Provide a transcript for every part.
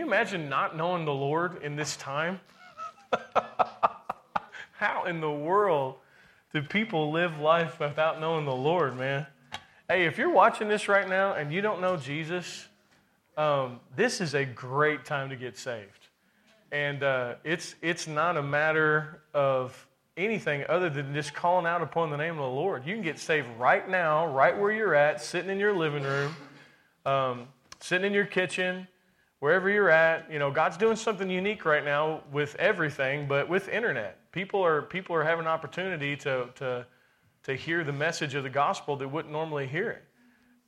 you imagine not knowing the Lord in this time? How in the world do people live life without knowing the Lord, man? Hey, if you're watching this right now and you don't know Jesus, um, this is a great time to get saved. And uh, it's, it's not a matter of anything other than just calling out upon the name of the Lord. You can get saved right now, right where you're at, sitting in your living room, um, sitting in your kitchen, wherever you're at. You know, God's doing something unique right now with everything, but with internet. People are, people are having an opportunity to, to, to hear the message of the gospel that wouldn't normally hear it.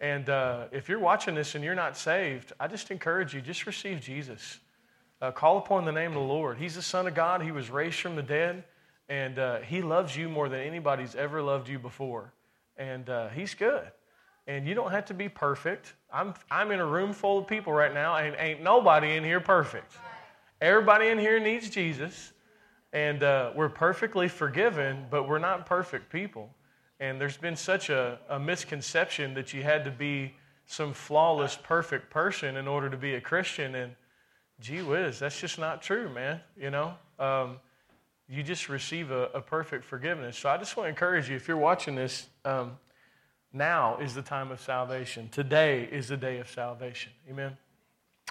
And uh, if you're watching this and you're not saved, I just encourage you, just receive Jesus. Uh, call upon the name of the Lord. He's the Son of God. He was raised from the dead, and uh, He loves you more than anybody's ever loved you before. And uh, He's good. And you don't have to be perfect. I'm, I'm in a room full of people right now, and ain't nobody in here perfect. Everybody in here needs Jesus, and uh, we're perfectly forgiven, but we're not perfect people. And there's been such a, a misconception that you had to be some flawless, perfect person in order to be a Christian. And gee whiz, that's just not true, man. You know, um, you just receive a, a, perfect forgiveness. So I just want to encourage you if you're watching this, um, now is the time of salvation. Today is the day of salvation. Amen.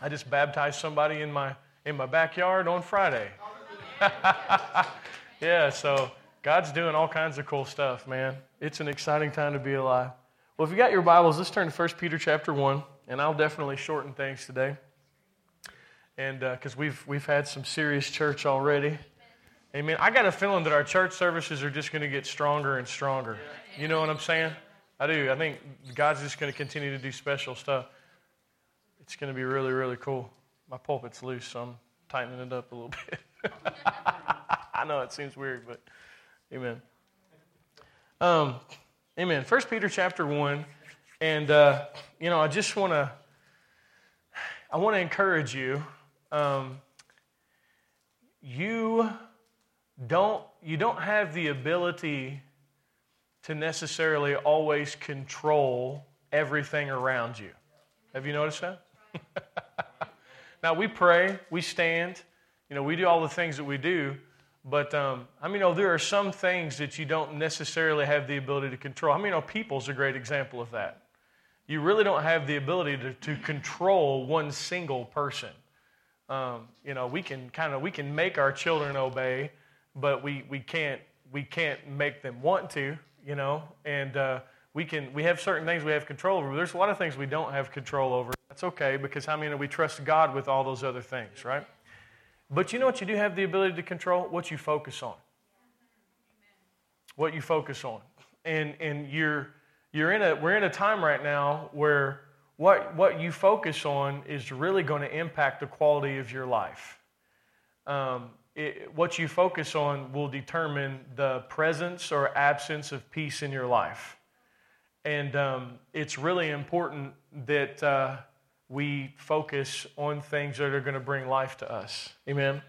I just baptized somebody in my in my backyard on Friday. yeah, so God's doing all kinds of cool stuff, man. It's an exciting time to be alive. Well, if you got your Bibles, let's turn to 1 Peter chapter 1, and I'll definitely shorten things today. And because uh, we've, we've had some serious church already. Amen. I got a feeling that our church services are just going to get stronger and stronger. You know what I'm saying? I do. I think God's just going to continue to do special stuff. It's going to be really, really cool. My pulpit's loose, so I'm tightening it up a little bit. I know it seems weird, but Amen. Um, amen. First Peter chapter one, and uh, you know, I just want to, I want to encourage you. Um, you don't, you don't have the ability to necessarily always control everything around you. Have you noticed that? now we pray, we stand, you know, we do all the things that we do, but um, I mean, know there are some things that you don't necessarily have the ability to control. I mean, know people's a great example of that. You really don't have the ability to, to control one single person. Um, you know, we can kind of we can make our children obey, but we, we can't we can't make them want to. You know, and uh, we can we have certain things we have control over. There's a lot of things we don't have control over. That's okay because how I many we trust God with all those other things, right? But you know what you do have the ability to control? What you focus on. What you focus on. And, and you're, you're in a, we're in a time right now where what, what you focus on is really going to impact the quality of your life. Um, it, what you focus on will determine the presence or absence of peace in your life. And um, it's really important that uh, we focus on things that are going to bring life to us. Amen.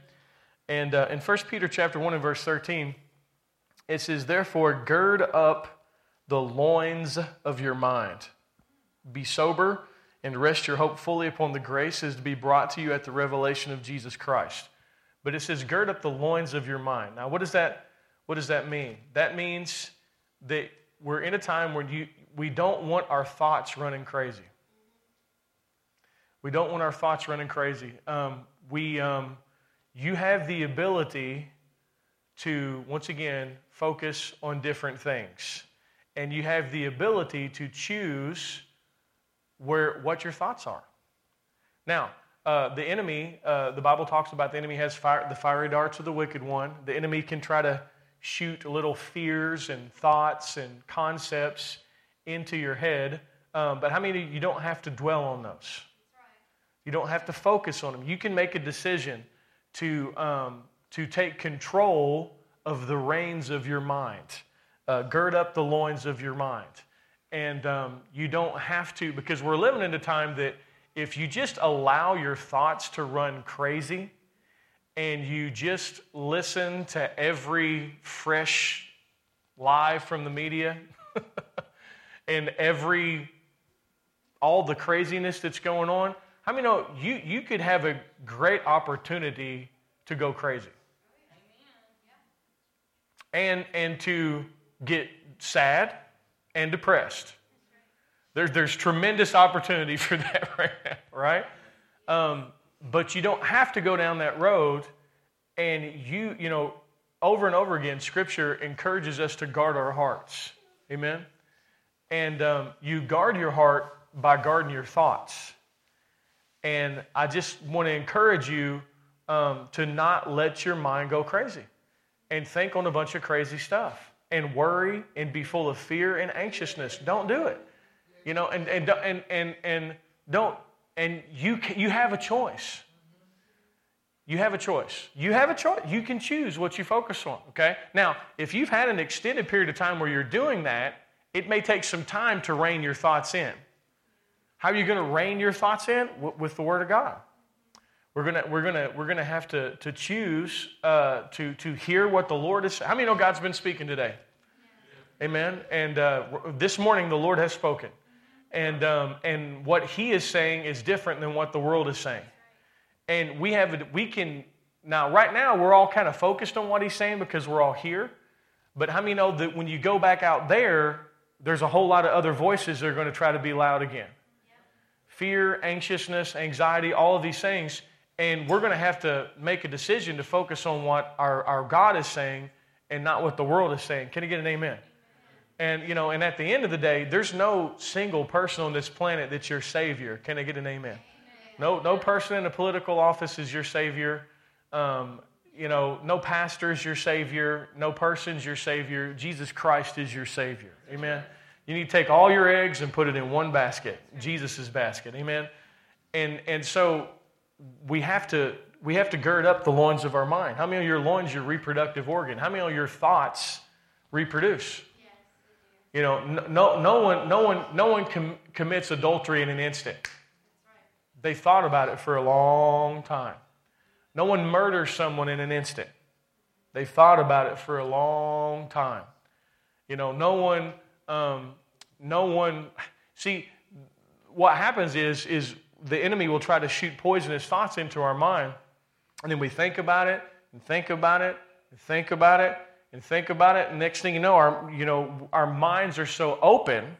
And uh, in 1 Peter chapter 1 and verse 13, it says, Therefore, gird up the loins of your mind. Be sober and rest your hope fully upon the graces to be brought to you at the revelation of Jesus Christ. But it says, gird up the loins of your mind. Now, what does that, what does that mean? That means that we're in a time where you, we don't want our thoughts running crazy. We don't want our thoughts running crazy. Um, we, um, you have the ability to, once again, focus on different things. And you have the ability to choose where, what your thoughts are. Now, uh, the enemy, uh, the Bible talks about the enemy has fire, the fiery darts of the wicked one. The enemy can try to shoot little fears and thoughts and concepts into your head. Um, but how many you don't have to dwell on those? You don't have to focus on them. You can make a decision to, um, to take control of the reins of your mind. Uh, gird up the loins of your mind. And um, you don't have to, because we're living in a time that if you just allow your thoughts to run crazy and you just listen to every fresh lie from the media and every all the craziness that's going on how many know you, you could have a great opportunity to go crazy? And, and to get sad and depressed. There's, there's tremendous opportunity for that right now, right? Um, but you don't have to go down that road. And you, you know, over and over again, Scripture encourages us to guard our hearts. Amen? And um, you guard your heart by guarding your thoughts. And I just want to encourage you um, to not let your mind go crazy and think on a bunch of crazy stuff and worry and be full of fear and anxiousness. Don't do it. You know, and, and, and, and, and don't, and you, you have a choice. You have a choice. You have a choice. You can choose what you focus on, okay? Now, if you've had an extended period of time where you're doing that, it may take some time to rein your thoughts in. How are you going to rein your thoughts in? With the Word of God. We're gonna, we're gonna, we're gonna have to, to choose uh, to, to hear what the Lord is. How many know God's been speaking today? Amen. And uh, this morning the Lord has spoken, and um, and what He is saying is different than what the world is saying. And we have we can now right now we're all kind of focused on what He's saying because we're all here. But how many know that when you go back out there, there's a whole lot of other voices that are going to try to be loud again. Fear, anxiousness, anxiety, all of these things and we're going to have to make a decision to focus on what our, our God is saying and not what the world is saying. Can you get an amen? And, you know, and at the end of the day, there's no single person on this planet that's your savior. Can I get an amen? No, no person in a political office is your savior. Um, you know, no pastor is your savior. No person's your savior. Jesus Christ is your savior. Amen. You need to take all your eggs and put it in one basket, Jesus' basket. Amen. And and so we have to we have to gird up the loins of our mind. How many of your loins your reproductive organ? How many of your thoughts reproduce? You know, no, no one, no one, no one com- commits adultery in an instant. They thought about it for a long time. No one murders someone in an instant. They thought about it for a long time. You know, no one, um, no one. See, what happens is, is the enemy will try to shoot poisonous thoughts into our mind. And then we think about it and think about it and think about it and think about it. Next thing you know, our, you know, our minds are so open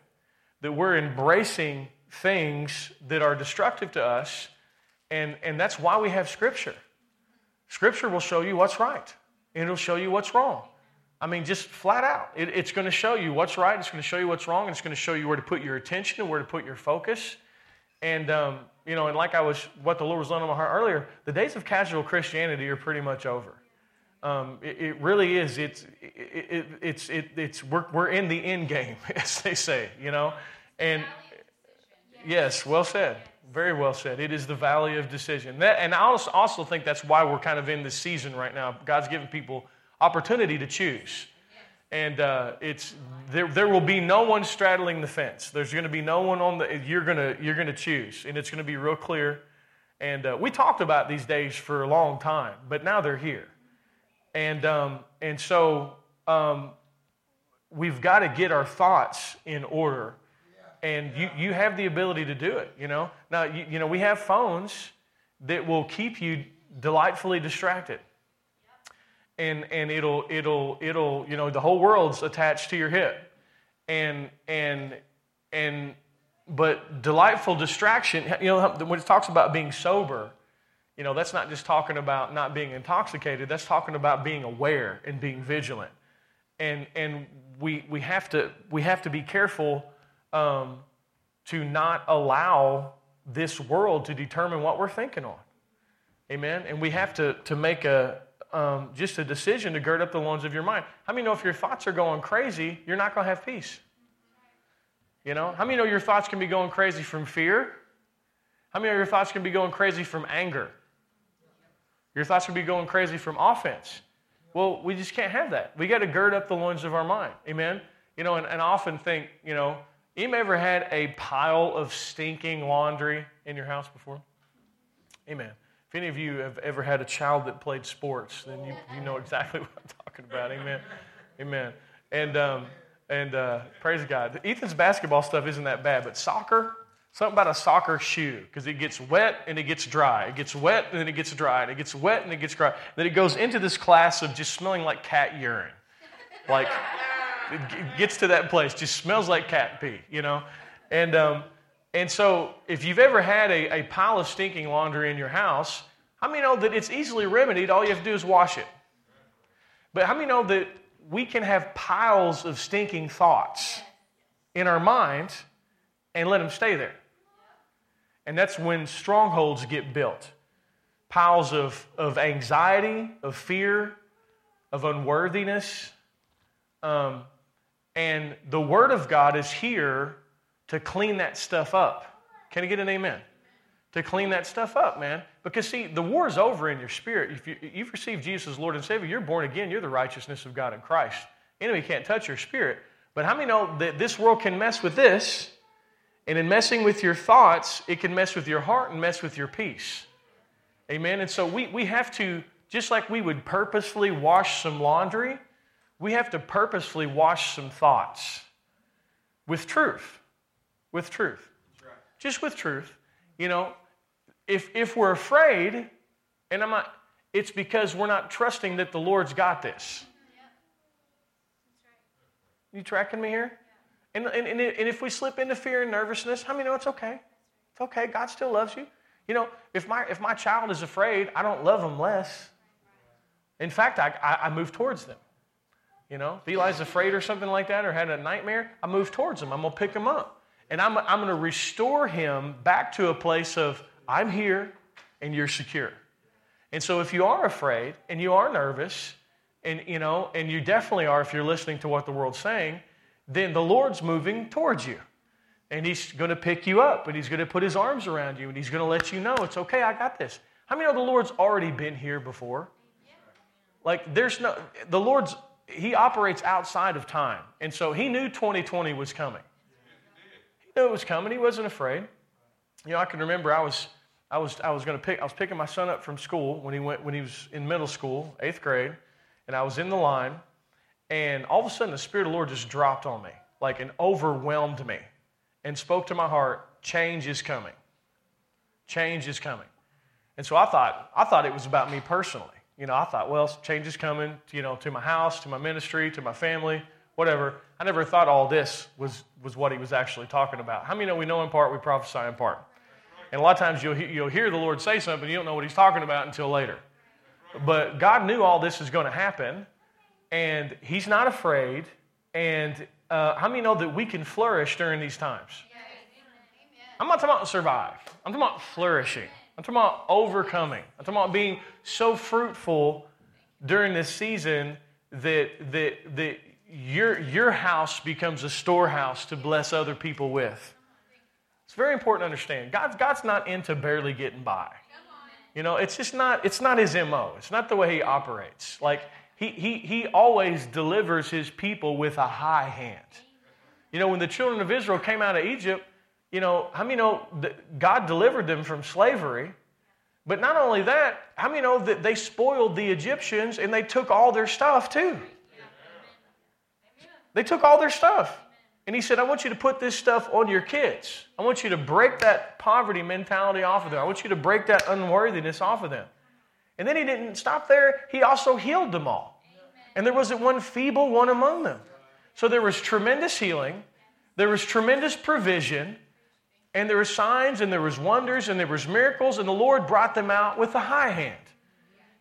that we're embracing things that are destructive to us. And, and that's why we have Scripture. Scripture will show you what's right, and it'll show you what's wrong. I mean, just flat out. It, it's going to show you what's right, it's going to show you what's wrong, and it's going to show you where to put your attention and where to put your focus. And, um, you know, and like I was, what the Lord was laying on my heart earlier, the days of casual Christianity are pretty much over. Um, it, it, really is. It's, it, it, it's, it, it's, we're, we're in the end game, as they say, you know. And yes, well said. Very well said. It is the valley of decision. That, and I also think that's why we're kind of in this season right now. God's giving people opportunity to choose. And uh, it's there, there will be no one straddling the fence. There's going to be no one on the. You're going to you're going to choose, and it's going to be real clear. And uh, we talked about these days for a long time, but now they're here. And um, and so um, we've got to get our thoughts in order. And you, you have the ability to do it, you know. Now, you, you know, we have phones that will keep you delightfully distracted and and it'll it'll it'll you know the whole world's attached to your hip and and and but delightful distraction you know when it talks about being sober you know that's not just talking about not being intoxicated that's talking about being aware and being vigilant and and we we have to we have to be careful um, to not allow this world to determine what we're thinking on amen and we have to to make a um, just a decision to gird up the loins of your mind. How many know if your thoughts are going crazy, you're not going to have peace? You know? How many know your thoughts can be going crazy from fear? How many of your thoughts can be going crazy from anger? Your thoughts would be going crazy from offense. Well, we just can't have that. We got to gird up the loins of our mind. Amen? You know, and, and often think, you know, you ever had a pile of stinking laundry in your house before? Amen. If any of you have ever had a child that played sports, then you, you know exactly what I'm talking about. Amen. Amen. And, um, and uh, praise God. Ethan's basketball stuff isn't that bad, but soccer, Something about a soccer shoe because it gets wet and it gets dry. It gets wet and then it gets dry. And it gets wet and it gets dry. Then it goes into this class of just smelling like cat urine. Like, it gets to that place, just smells like cat pee, you know? And, um, and so, if you've ever had a, a pile of stinking laundry in your house, how many know that it's easily remedied? All you have to do is wash it. But how many know that we can have piles of stinking thoughts in our mind and let them stay there? And that's when strongholds get built piles of, of anxiety, of fear, of unworthiness. Um, and the Word of God is here to clean that stuff up. Can I get an amen? To clean that stuff up, man. Because, see, the war is over in your spirit. If you, you've received Jesus as Lord and Savior, you're born again, you're the righteousness of God in Christ. Enemy can't touch your spirit. But how many know that this world can mess with this? And in messing with your thoughts, it can mess with your heart and mess with your peace. Amen. And so we, we have to, just like we would purposefully wash some laundry, we have to purposefully wash some thoughts with truth. With truth. Right. Just with truth. You know, if, if we're afraid, and I'm not, it's because we're not trusting that the Lord's got this. You tracking me here? And, and, and if we slip into fear and nervousness, how many know it's okay? It's okay. God still loves you. You know, if my, if my child is afraid, I don't love them less. In fact, I, I, I move towards them. You know, if Eli's afraid or something like that or had a nightmare, I move towards him. I'm going to pick him up. And I'm, I'm going to restore him back to a place of, I'm here and you're secure. And so if you are afraid and you are nervous, and you know, and you definitely are if you're listening to what the world's saying, then the Lord's moving towards you. And He's going to pick you up and He's going to put His arms around you and He's going to let you know it's okay, I got this. How many know the Lord's already been here before? Like, there's no, the Lord's, He operates outside of time. And so He knew 2020 was coming. He knew it was coming. He wasn't afraid. You know, I can remember I was, I was, I was going to pick, I was picking my son up from school when he went, when he was in middle school, eighth grade, and I was in the line and all of a sudden, the Spirit of the Lord just dropped on me, like, and overwhelmed me and spoke to my heart change is coming. Change is coming. And so I thought, I thought it was about me personally. You know, I thought, well, change is coming, you know, to my house, to my ministry, to my family, whatever. I never thought all this was, was what he was actually talking about. How many know we know in part, we prophesy in part? And a lot of times you'll, you'll hear the Lord say something, you don't know what he's talking about until later. But God knew all this was going to happen, and he's not afraid. And uh, how many know that we can flourish during these times? I'm not talking about survive. I'm talking about flourishing. I'm talking about overcoming. I'm talking about being so fruitful during this season that, that, that your, your house becomes a storehouse to bless other people with. It's very important to understand. God's, God's not into barely getting by. You know, it's just not, it's not his MO. It's not the way he operates. Like, he, he, he always delivers his people with a high hand. You know, when the children of Israel came out of Egypt, you know, how many know that God delivered them from slavery? But not only that, how many know that they spoiled the Egyptians and they took all their stuff too? They took all their stuff. And he said, I want you to put this stuff on your kids. I want you to break that poverty mentality off of them. I want you to break that unworthiness off of them. And then he didn't stop there, he also healed them all. And there wasn't one feeble one among them. So there was tremendous healing, there was tremendous provision, and there were signs, and there was wonders, and there was miracles, and the Lord brought them out with a high hand.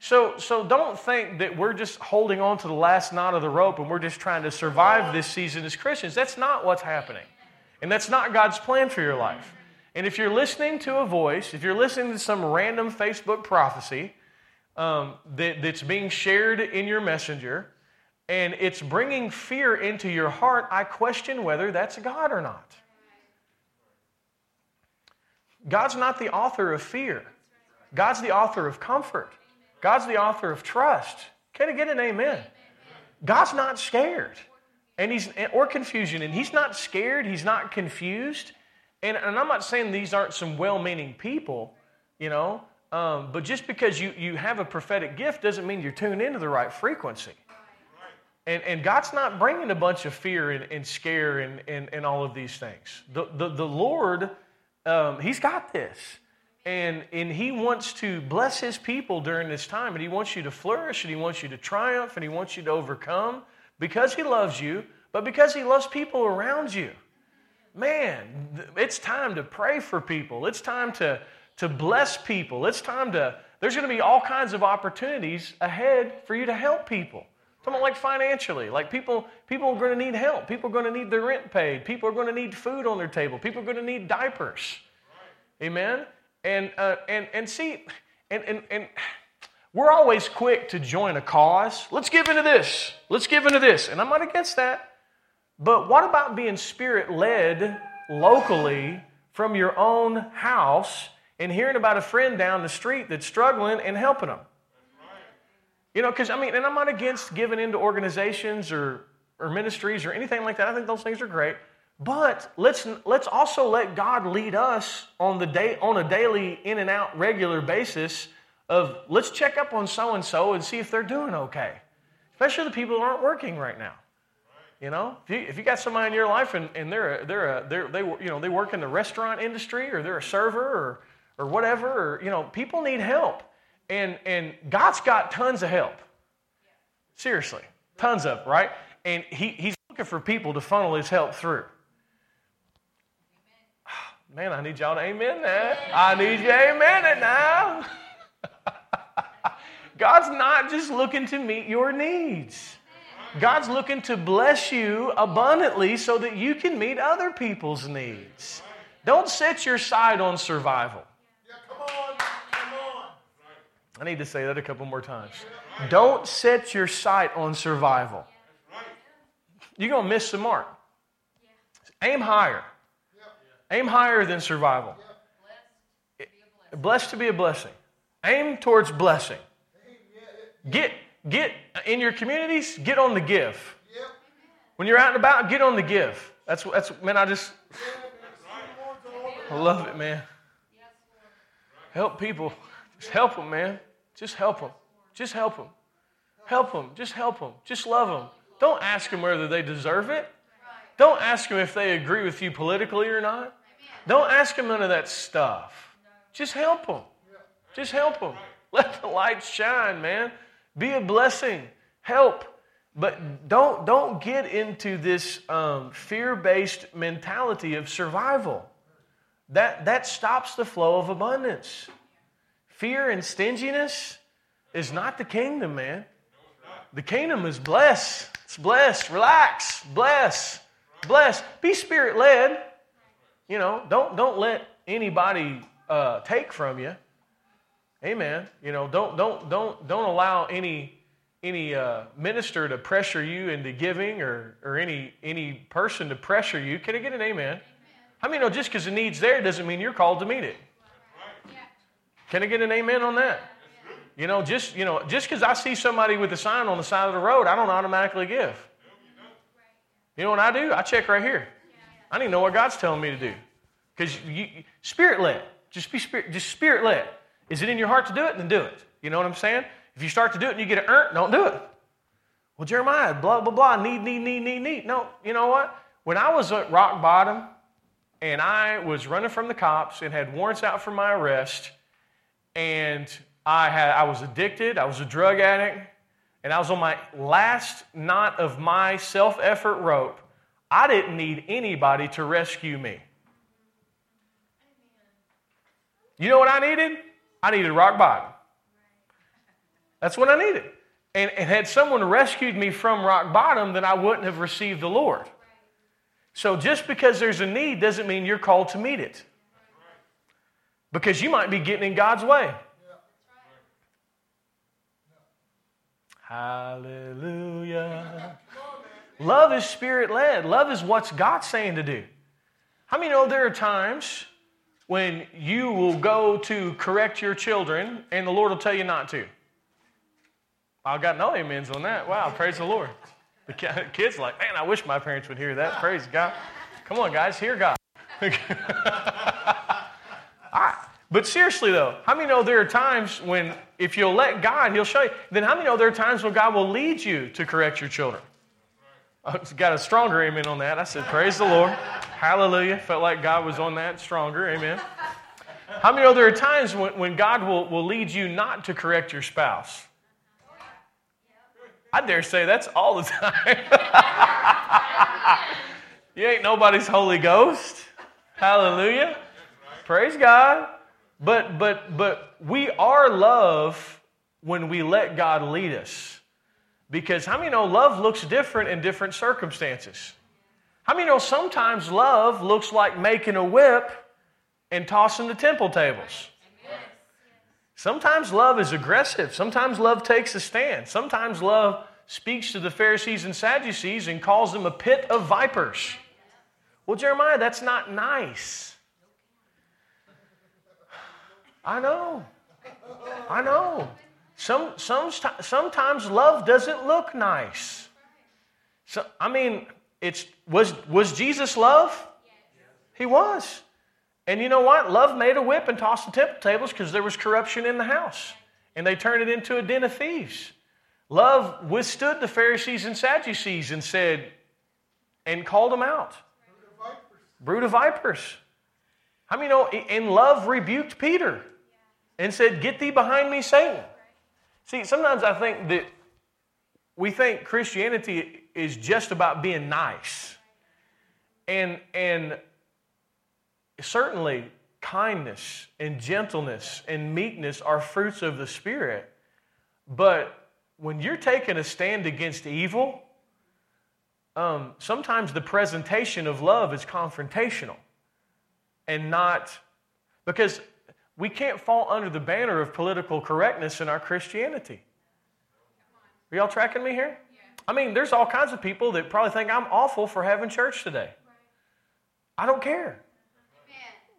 So, so don't think that we're just holding on to the last knot of the rope and we're just trying to survive this season as Christians. That's not what's happening. And that's not God's plan for your life. And if you're listening to a voice, if you're listening to some random Facebook prophecy, um, that, that's being shared in your messenger and it's bringing fear into your heart, I question whether that's God or not. God's not the author of fear, God's the author of comfort, God's the author of trust. Can I get an amen? God's not scared. And he's or confusion. And he's not scared. He's not confused. And, and i'm not saying these aren't some well-meaning people you know um, but just because you, you have a prophetic gift doesn't mean you're tuned into the right frequency. And, and God's not bringing a bunch of fear and, and scare and, and, and all of these things. The, the, the Lord um, He's got this. And, and He wants to bless His people during this time. And He wants you to flourish, and He wants you to triumph, and He wants you to overcome because He loves you, but because He loves people around you. Man, it's time to pray for people. It's time to, to bless people. It's time to, there's going to be all kinds of opportunities ahead for you to help people. Talking like financially, like people, people are going to need help. People are going to need their rent paid. People are going to need food on their table. People are going to need diapers. Amen. And uh, and and see, and and and we're always quick to join a cause. Let's give into this. Let's give into this. And I'm not against that. But what about being spirit led locally from your own house and hearing about a friend down the street that's struggling and helping them? You know, because I mean, and I'm not against giving into organizations or, or ministries or anything like that. I think those things are great. But let's let's also let God lead us on the day on a daily in and out regular basis of let's check up on so and so and see if they're doing okay. Especially the people who aren't working right now. You know, if you, if you got somebody in your life and, and they're a, they're a, they're, they you know they work in the restaurant industry or they're a server or or whatever or you know people need help and, and God's got tons of help. Seriously, tons of, right? And he, he's looking for people to funnel his help through. Man, I need y'all to amen that. I need you to amen it now. God's not just looking to meet your needs. God's looking to bless you abundantly so that you can meet other people's needs. Don't set your sight on survival. I need to say that a couple more times. Don't set your sight on survival. You're going to miss the mark. Aim higher. Aim higher than survival. Blessed to be a blessing. Aim towards blessing. Get, get in your communities, get on the give. When you're out and about, get on the give. That's, that's man, I just, I love it, man. Help people. Just help them, man. Just help them. Just help them. Help them. Just help them. Just love them. Don't ask them whether they deserve it. Don't ask them if they agree with you politically or not. Don't ask them none of that stuff. Just help them. Just help them. Let the light shine, man. Be a blessing. Help. But don't, don't get into this um, fear based mentality of survival. That, that stops the flow of abundance. Fear and stinginess is not the kingdom, man. The kingdom is bless. It's bless. Relax. Bless. Bless. Be spirit led. You know, don't don't let anybody uh, take from you. Amen. You know, don't don't don't don't allow any any uh, minister to pressure you into giving or or any any person to pressure you. Can I get an amen? amen. I mean, no, just because the need's there doesn't mean you're called to meet it. Can I get an amen on that? You know, just you know, just because I see somebody with a sign on the side of the road, I don't automatically give. You know what I do? I check right here. I need to know what God's telling me to do. Because spirit led. Just be spirit, just spirit led. Is it in your heart to do it? Then do it. You know what I'm saying? If you start to do it and you get it earned, don't do it. Well, Jeremiah, blah, blah, blah, need, need, need, need, need. No, you know what? When I was at rock bottom and I was running from the cops and had warrants out for my arrest, and I, had, I was addicted, I was a drug addict, and I was on my last knot of my self effort rope. I didn't need anybody to rescue me. You know what I needed? I needed rock bottom. That's what I needed. And, and had someone rescued me from rock bottom, then I wouldn't have received the Lord. So just because there's a need doesn't mean you're called to meet it because you might be getting in God's way. Hallelujah. Love is spirit led. Love is what's God saying to do. How many know there are times when you will go to correct your children and the Lord will tell you not to? I got no amens on that. Wow, praise the Lord. The kids like, man, I wish my parents would hear that. Praise God. Come on, guys, hear God. But seriously, though, how many know there are times when if you'll let God, He'll show you? Then how many know there are times when God will lead you to correct your children? I got a stronger amen on that. I said, Praise the Lord. Hallelujah. Felt like God was on that stronger. Amen. How many know there are times when, when God will, will lead you not to correct your spouse? I dare say that's all the time. you ain't nobody's Holy Ghost. Hallelujah. Praise God. But but but we are love when we let God lead us. Because how many know love looks different in different circumstances? How many know sometimes love looks like making a whip and tossing the temple tables? Sometimes love is aggressive. Sometimes love takes a stand. Sometimes love speaks to the Pharisees and Sadducees and calls them a pit of vipers. Well, Jeremiah, that's not nice. I know. I know. Some, some, sometimes love doesn't look nice. So, I mean, it's, was, was Jesus love? He was. And you know what? Love made a whip and tossed the temple tables because there was corruption in the house. And they turned it into a den of thieves. Love withstood the Pharisees and Sadducees and said, and called them out. Brood of vipers. How many know? And love rebuked Peter and said, Get thee behind me, Satan. See, sometimes I think that we think Christianity is just about being nice. And, and certainly, kindness and gentleness and meekness are fruits of the Spirit. But when you're taking a stand against evil, um, sometimes the presentation of love is confrontational and not because we can't fall under the banner of political correctness in our Christianity. Are y'all tracking me here? I mean, there's all kinds of people that probably think I'm awful for having church today. I don't care.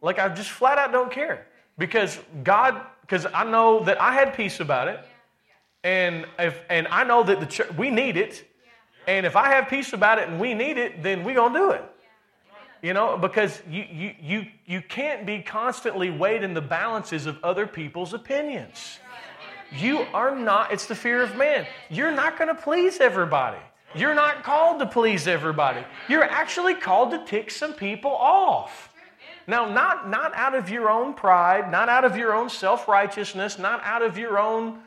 Like, I just flat out don't care. Because God, because I know that I had peace about it. And, if, and I know that the church, we need it. And if I have peace about it and we need it, then we're going to do it. You know, because you, you, you, you can't be constantly weighed in the balances of other people's opinions. You are not, it's the fear of man. You're not going to please everybody. You're not called to please everybody. You're actually called to tick some people off. Now, not, not out of your own pride, not out of your own self righteousness, not out of your own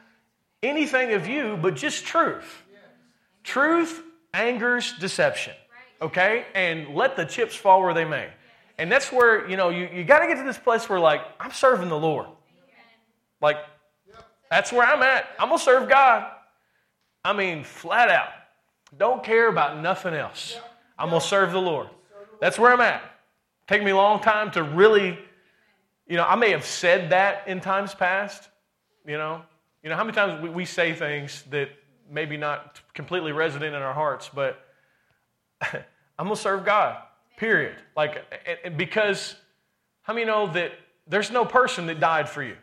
anything of you, but just truth. Truth angers deception okay? And let the chips fall where they may. And that's where, you know, you, you got to get to this place where, like, I'm serving the Lord. Like, that's where I'm at. I'm going to serve God. I mean, flat out. Don't care about nothing else. I'm going to serve the Lord. That's where I'm at. Take me a long time to really, you know, I may have said that in times past, you know. You know, how many times we, we say things that maybe not completely resident in our hearts, but I'm going to serve God, period. Like, because how many know that there's no person that died for you?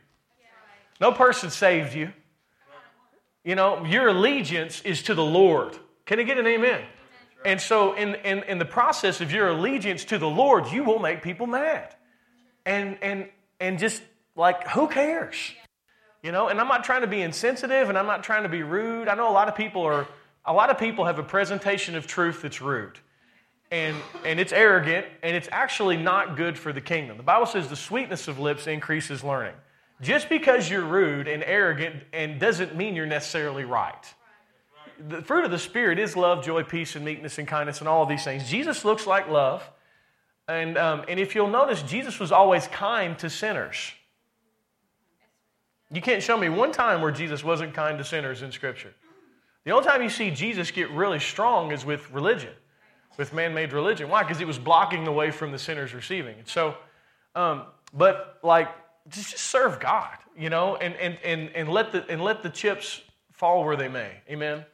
No person saved you. You know, your allegiance is to the Lord. Can I get an amen? And so, in, in, in the process of your allegiance to the Lord, you will make people mad. And, and, and just like, who cares? You know, and I'm not trying to be insensitive and I'm not trying to be rude. I know a lot of people are, a lot of people have a presentation of truth that's rude and, and it's arrogant, and it's actually not good for the kingdom. The Bible says the sweetness of lips increases learning. Just because you're rude and arrogant and doesn't mean you're necessarily right. The fruit of the Spirit is love, joy, peace, and meekness, and kindness, and all of these things. Jesus looks like love. And, um, and if you'll notice, Jesus was always kind to sinners. You can't show me one time where Jesus wasn't kind to sinners in Scripture. The only time you see Jesus get really strong is with religion with man made religion. Why? Because it was blocking the way from the sinners receiving. And so, um, but like, just, just serve God, you know, and, and, and, and, let the, and let the chips fall where they may. Amen.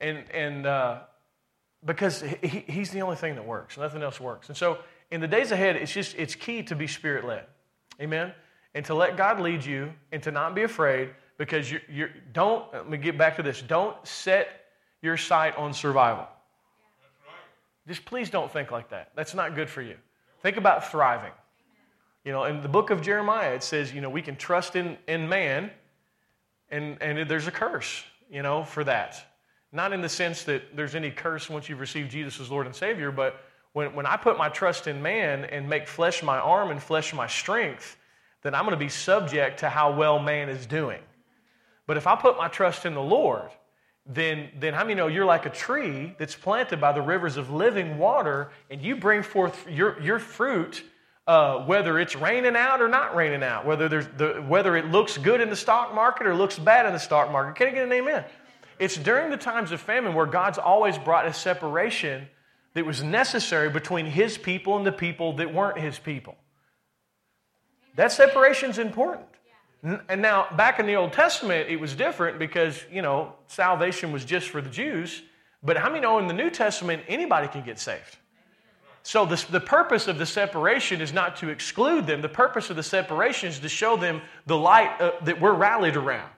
And, and uh, because he, he's the only thing that works, nothing else works. And so, in the days ahead, it's just, it's key to be spirit led. Amen. And to let God lead you and to not be afraid because you you don't, let me get back to this, don't set your sight on survival. Just please don't think like that. That's not good for you. Think about thriving. You know, in the book of Jeremiah, it says, you know, we can trust in, in man, and, and there's a curse, you know, for that. Not in the sense that there's any curse once you've received Jesus as Lord and Savior, but when, when I put my trust in man and make flesh my arm and flesh my strength, then I'm going to be subject to how well man is doing. But if I put my trust in the Lord, then, then how many know you're like a tree that's planted by the rivers of living water and you bring forth your, your fruit uh, whether it's raining out or not raining out, whether, there's the, whether it looks good in the stock market or looks bad in the stock market. Can I get an amen? It's during the times of famine where God's always brought a separation that was necessary between His people and the people that weren't His people. That separation is important. And now, back in the Old Testament, it was different because, you know, salvation was just for the Jews. But how many know in the New Testament, anybody can get saved? So, this, the purpose of the separation is not to exclude them. The purpose of the separation is to show them the light uh, that we're rallied around.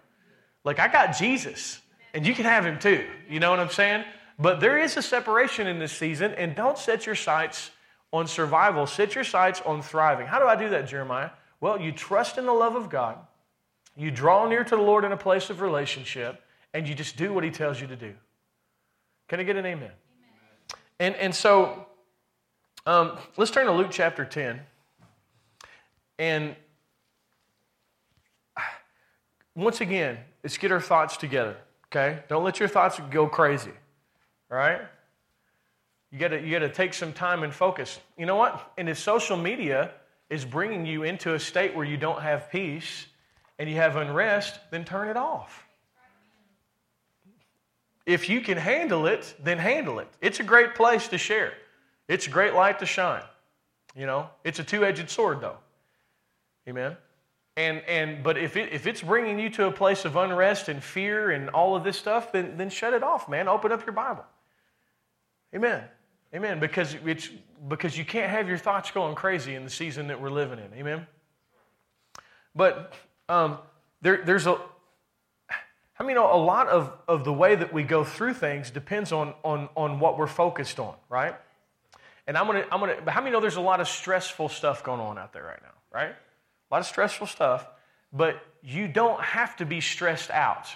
Like, I got Jesus, and you can have him too. You know what I'm saying? But there is a separation in this season, and don't set your sights on survival. Set your sights on thriving. How do I do that, Jeremiah? Well, you trust in the love of God, you draw near to the Lord in a place of relationship, and you just do what he tells you to do. Can I get an amen? amen. And, and so, um, let's turn to Luke chapter 10. And once again, let's get our thoughts together, okay? Don't let your thoughts go crazy, all right? You gotta, you gotta take some time and focus. You know what? And if social media is bringing you into a state where you don't have peace and you have unrest, then turn it off. If you can handle it, then handle it. It's a great place to share. It's a great light to shine. You know, it's a two edged sword, though. Amen. And, and but if, it, if it's bringing you to a place of unrest and fear and all of this stuff, then, then shut it off, man. Open up your Bible. Amen. Amen. Because it's because you can't have your thoughts going crazy in the season that we're living in. Amen. But um, there, there's a I mean, a lot of, of the way that we go through things depends on, on, on what we're focused on, right? And I'm gonna, I'm gonna, how many know there's a lot of stressful stuff going on out there right now, right? A lot of stressful stuff, but you don't have to be stressed out.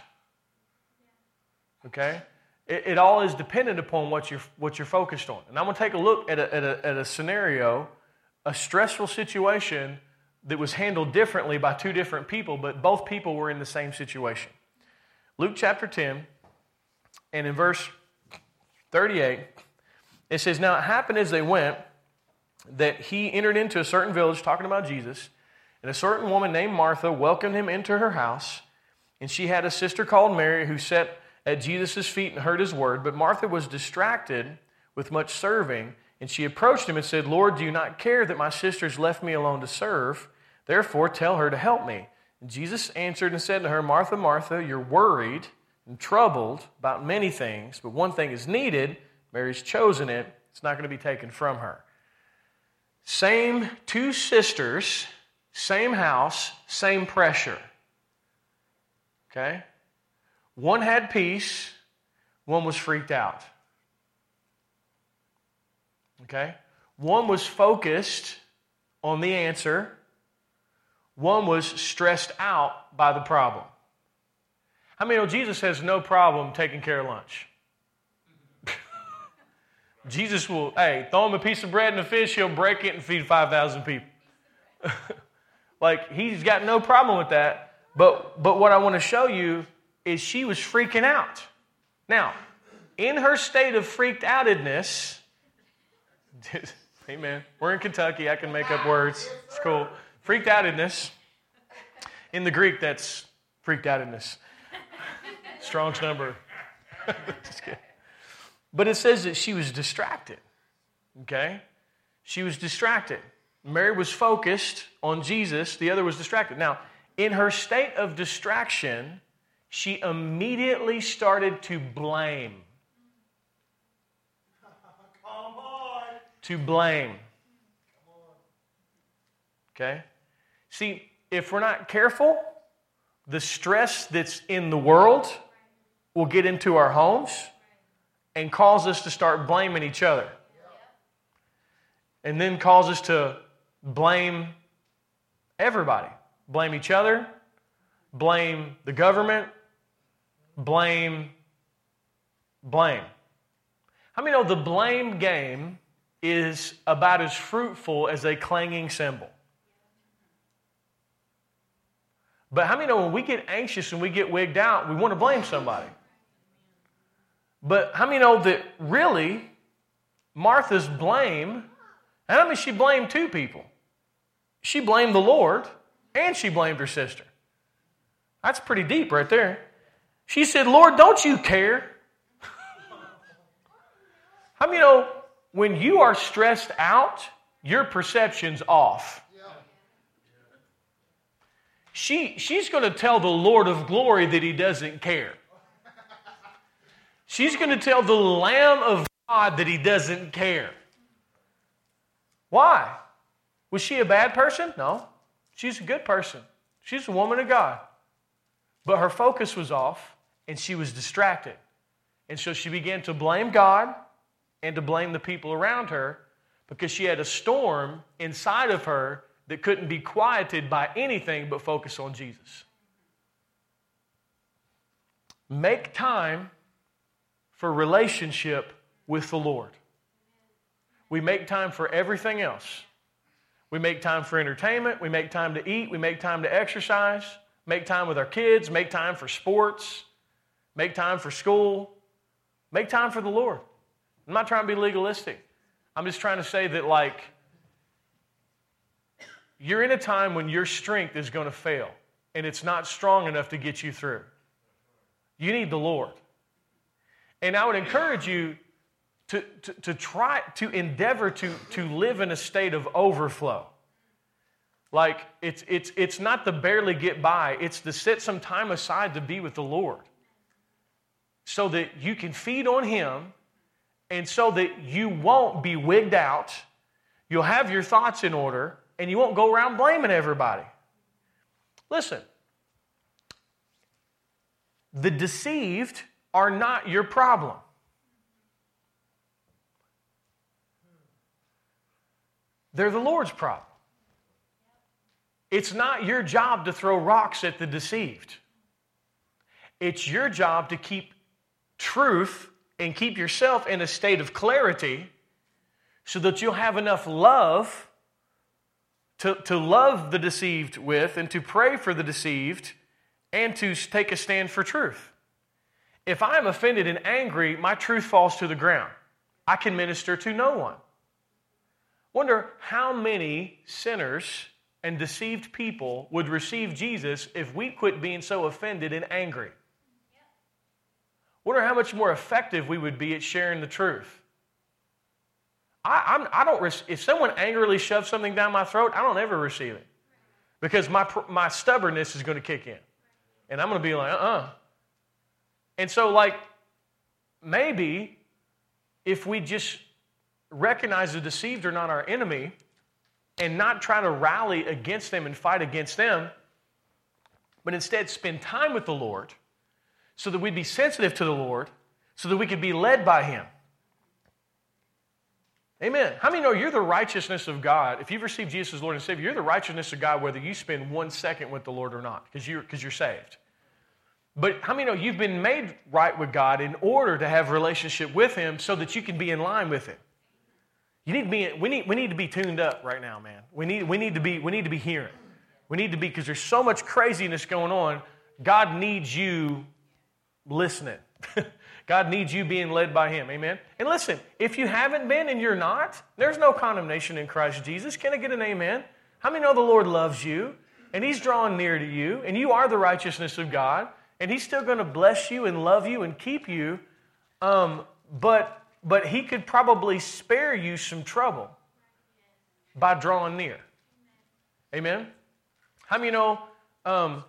Okay? It, it all is dependent upon what you're, what you're focused on. And I'm gonna take a look at a, at a, at a scenario, a stressful situation that was handled differently by two different people, but both people were in the same situation. Luke chapter 10, and in verse 38, it says, Now it happened as they went that he entered into a certain village, talking about Jesus, and a certain woman named Martha welcomed him into her house. And she had a sister called Mary who sat at Jesus' feet and heard his word. But Martha was distracted with much serving. And she approached him and said, Lord, do you not care that my sister's left me alone to serve? Therefore, tell her to help me. And Jesus answered and said to her, Martha, Martha, you're worried and troubled about many things, but one thing is needed Mary's chosen it, it's not going to be taken from her. Same two sisters, same house, same pressure. Okay? One had peace, one was freaked out. Okay? One was focused on the answer, one was stressed out by the problem. Many know Jesus has no problem taking care of lunch? Jesus will, hey, throw him a piece of bread and a fish, he'll break it and feed 5,000 people. like, he's got no problem with that. But, but what I want to show you is she was freaking out. Now, in her state of freaked outedness, amen, we're in Kentucky, I can make up words, it's cool. Freaked outedness, in the Greek, that's freaked outedness. Strong's number. But it says that she was distracted. Okay? She was distracted. Mary was focused on Jesus, the other was distracted. Now, in her state of distraction, she immediately started to blame. Come on. To blame. Okay? See, if we're not careful, the stress that's in the world will get into our homes and cause us to start blaming each other. And then cause us to blame everybody. Blame each other, blame the government, blame blame. How many know the blame game is about as fruitful as a clanging cymbal? But how many know when we get anxious and we get wigged out, we want to blame somebody? But how many know that really Martha's blame, and I mean she blamed two people. She blamed the Lord and she blamed her sister. That's pretty deep right there. She said, Lord, don't you care? How many know when you are stressed out, your perception's off? She, she's going to tell the Lord of glory that he doesn't care. She's going to tell the Lamb of God that he doesn't care. Why? Was she a bad person? No. She's a good person. She's a woman of God. But her focus was off and she was distracted. And so she began to blame God and to blame the people around her because she had a storm inside of her that couldn't be quieted by anything but focus on Jesus. Make time for relationship with the Lord. We make time for everything else. We make time for entertainment, we make time to eat, we make time to exercise, make time with our kids, make time for sports, make time for school, make time for the Lord. I'm not trying to be legalistic. I'm just trying to say that, like, you're in a time when your strength is going to fail and it's not strong enough to get you through. You need the Lord. And I would encourage you to, to, to try to endeavor to, to live in a state of overflow. Like it's, it's, it's not to barely get by, it's to set some time aside to be with the Lord so that you can feed on Him and so that you won't be wigged out. You'll have your thoughts in order and you won't go around blaming everybody. Listen, the deceived are not your problem. They're the Lord's problem. It's not your job to throw rocks at the deceived. It's your job to keep truth and keep yourself in a state of clarity so that you'll have enough love to, to love the deceived with and to pray for the deceived and to take a stand for truth. If I am offended and angry, my truth falls to the ground. I can minister to no one. Wonder how many sinners and deceived people would receive Jesus if we quit being so offended and angry. Wonder how much more effective we would be at sharing the truth. I, I'm, I don't, if someone angrily shoves something down my throat, I don't ever receive it because my, my stubbornness is going to kick in. And I'm going to be like, uh uh-uh. uh And so, like, maybe if we just recognize the deceived are not our enemy and not try to rally against them and fight against them, but instead spend time with the Lord so that we'd be sensitive to the Lord, so that we could be led by Him. Amen. How many know you're the righteousness of God? If you've received Jesus as Lord and Savior, you're the righteousness of God whether you spend one second with the Lord or not, because you're, because you're saved. But how many know you've been made right with God in order to have relationship with Him so that you can be in line with Him? You need to be, we, need, we need to be tuned up right now, man. We need, we need, to, be, we need to be hearing. We need to be, because there's so much craziness going on. God needs you listening. God needs you being led by Him. Amen. And listen, if you haven't been and you're not, there's no condemnation in Christ Jesus. Can I get an amen? How many know the Lord loves you and He's drawing near to you and you are the righteousness of God and He's still going to bless you and love you and keep you? Um, but, but He could probably spare you some trouble by drawing near. Amen. How many know? Um,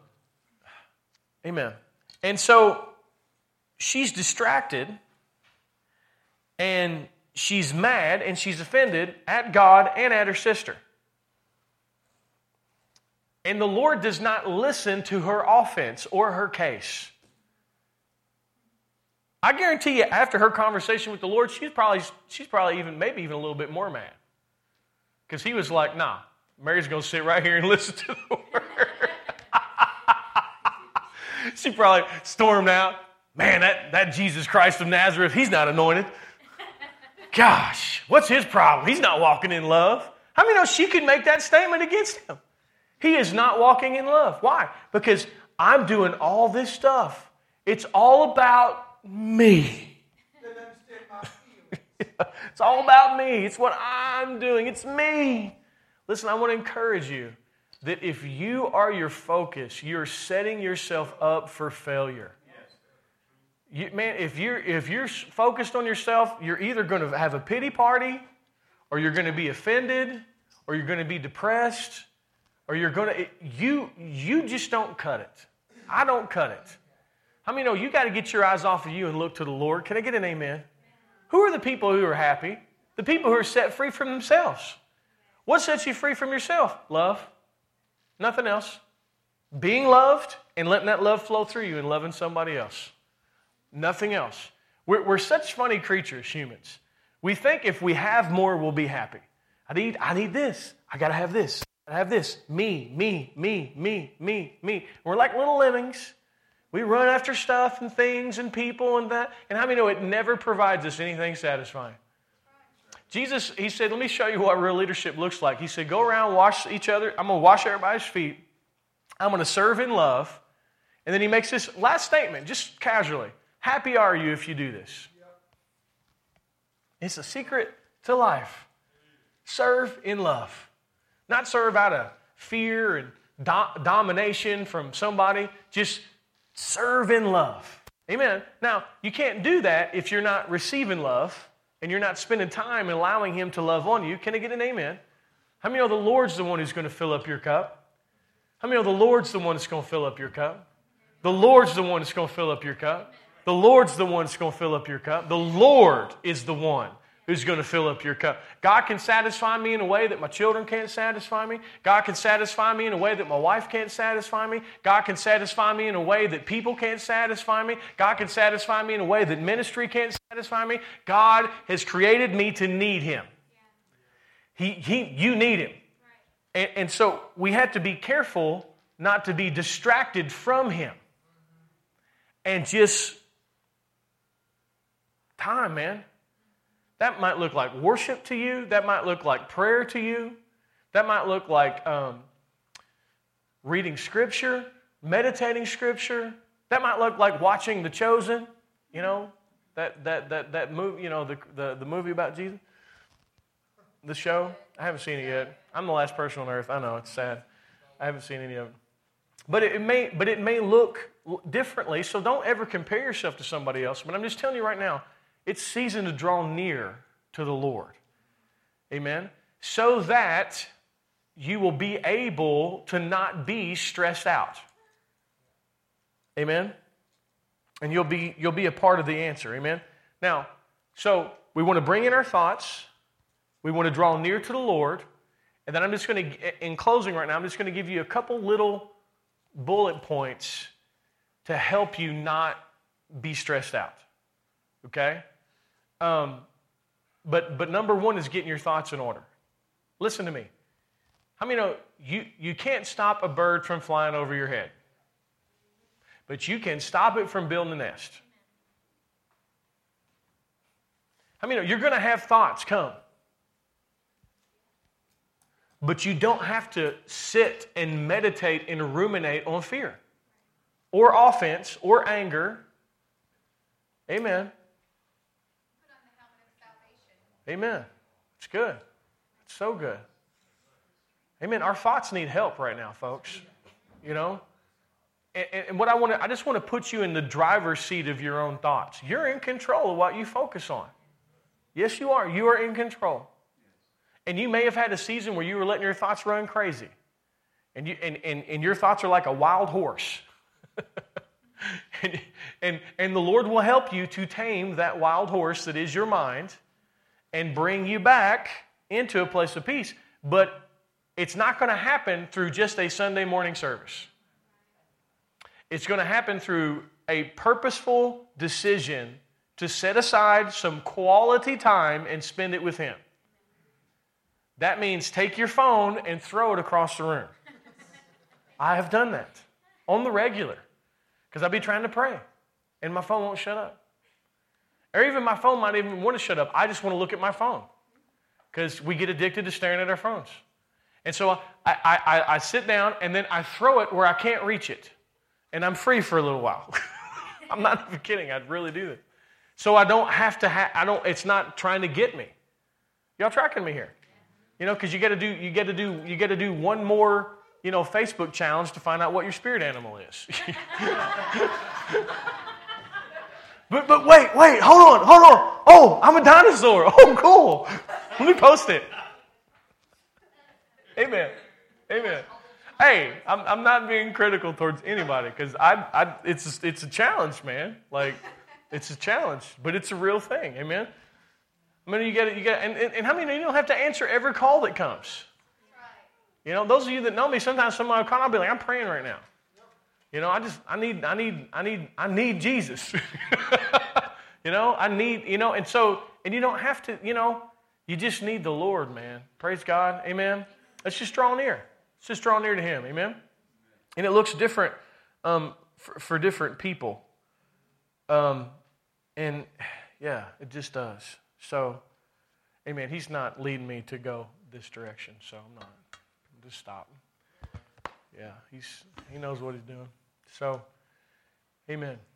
amen. And so she's distracted and she's mad and she's offended at God and at her sister. And the Lord does not listen to her offense or her case. I guarantee you, after her conversation with the Lord, she's probably, she's probably even, maybe even a little bit more mad. Because he was like, nah, Mary's going to sit right here and listen to the word. she probably stormed out. Man, that, that Jesus Christ of Nazareth, he's not anointed. Gosh, what's his problem? He's not walking in love. How many know she could make that statement against him? He is not walking in love. Why? Because I'm doing all this stuff. It's all about me. it's all about me. It's what I'm doing. It's me. Listen, I want to encourage you that if you are your focus, you're setting yourself up for failure. You, man, if you're, if you're focused on yourself, you're either going to have a pity party, or you're going to be offended, or you're going to be depressed, or you're going to, you, you just don't cut it. I don't cut it. How many know you got to get your eyes off of you and look to the Lord? Can I get an amen? Who are the people who are happy? The people who are set free from themselves. What sets you free from yourself? Love. Nothing else. Being loved and letting that love flow through you and loving somebody else. Nothing else. We're, we're such funny creatures, humans. We think if we have more, we'll be happy. I need, I need this. I got to have this. I have this. Me, me, me, me, me, me. We're like little lemmings. We run after stuff and things and people and that. And how many know it never provides us anything satisfying? Jesus, he said, let me show you what real leadership looks like. He said, go around, wash each other. I'm going to wash everybody's feet. I'm going to serve in love. And then he makes this last statement, just casually. Happy are you if you do this. It's a secret to life. Serve in love. Not serve out of fear and do- domination from somebody. Just serve in love. Amen. Now, you can't do that if you're not receiving love and you're not spending time allowing Him to love on you. Can I get an amen? How many know the Lord's the one who's going to fill up your cup? How many know the Lord's the one that's going to fill up your cup? The Lord's the one that's going to fill up your cup. The Lord's the one that's going to fill up your cup. The Lord is the one who's going to fill up your cup. God can satisfy me in a way that my children can't satisfy me. God can satisfy me in a way that my wife can't satisfy me. God can satisfy me in a way that people can't satisfy me. God can satisfy me in a way that ministry can't satisfy me. God has created me to need Him. He, he, you need Him. And, and so we have to be careful not to be distracted from Him and just time, man. That might look like worship to you. That might look like prayer to you. That might look like um, reading scripture, meditating scripture. That might look like watching The Chosen, you know, that, that, that, that movie, you know, the, the, the movie about Jesus. The show. I haven't seen it yet. I'm the last person on earth. I know, it's sad. I haven't seen any of it. But it may, but it may look differently, so don't ever compare yourself to somebody else. But I'm just telling you right now, it's season to draw near to the Lord. Amen? So that you will be able to not be stressed out. Amen? And you'll be, you'll be a part of the answer. Amen? Now, so we want to bring in our thoughts. We want to draw near to the Lord. And then I'm just going to, in closing right now, I'm just going to give you a couple little bullet points to help you not be stressed out. Okay? Um, but, but number one is getting your thoughts in order. Listen to me. How many know you, you can't stop a bird from flying over your head, but you can stop it from building a nest? How many know you're going to have thoughts come? But you don't have to sit and meditate and ruminate on fear or offense or anger. Amen. Amen. It's good. It's so good. Amen. Our thoughts need help right now, folks. You know? And, and what I want to, I just want to put you in the driver's seat of your own thoughts. You're in control of what you focus on. Yes, you are. You are in control. And you may have had a season where you were letting your thoughts run crazy. And, you, and, and, and your thoughts are like a wild horse. and, and, and the Lord will help you to tame that wild horse that is your mind and bring you back into a place of peace. But it's not going to happen through just a Sunday morning service. It's going to happen through a purposeful decision to set aside some quality time and spend it with Him. That means take your phone and throw it across the room. I have done that on the regular because I'll be trying to pray. and my phone won't shut up. Or even my phone might even want to shut up. I just want to look at my phone because we get addicted to staring at our phones. And so I, I, I, I, sit down and then I throw it where I can't reach it. And I'm free for a little while. I'm not even kidding. I'd really do that. So I don't have to I don't, it's not trying to get me. Y'all tracking me here? You know, because you got to do, you got to do, you got to do one more, you know, Facebook challenge to find out what your spirit animal is. but, but wait, wait, hold on, hold on. Oh, I'm a dinosaur. Oh, cool. Let me post it. Amen. Amen. Hey, I'm, I'm not being critical towards anybody because I, I, it's, a, it's a challenge, man. Like, it's a challenge, but it's a real thing. Amen. I mean, you get it, you get, and, and, and how many you don't have to answer every call that comes? You know, those of you that know me, sometimes someone will call, I'll be like, I'm praying right now. You know, I just, I need, I need, I need, I need Jesus. you know, I need, you know, and so, and you don't have to, you know, you just need the Lord, man. Praise God. Amen. Let's just draw near. Let's just draw near to Him. Amen. And it looks different um, for, for, different people. Um, and yeah, it just does. So, amen. He's not leading me to go this direction, so I'm not. I'm just stop. Yeah, he's he knows what he's doing. So, amen.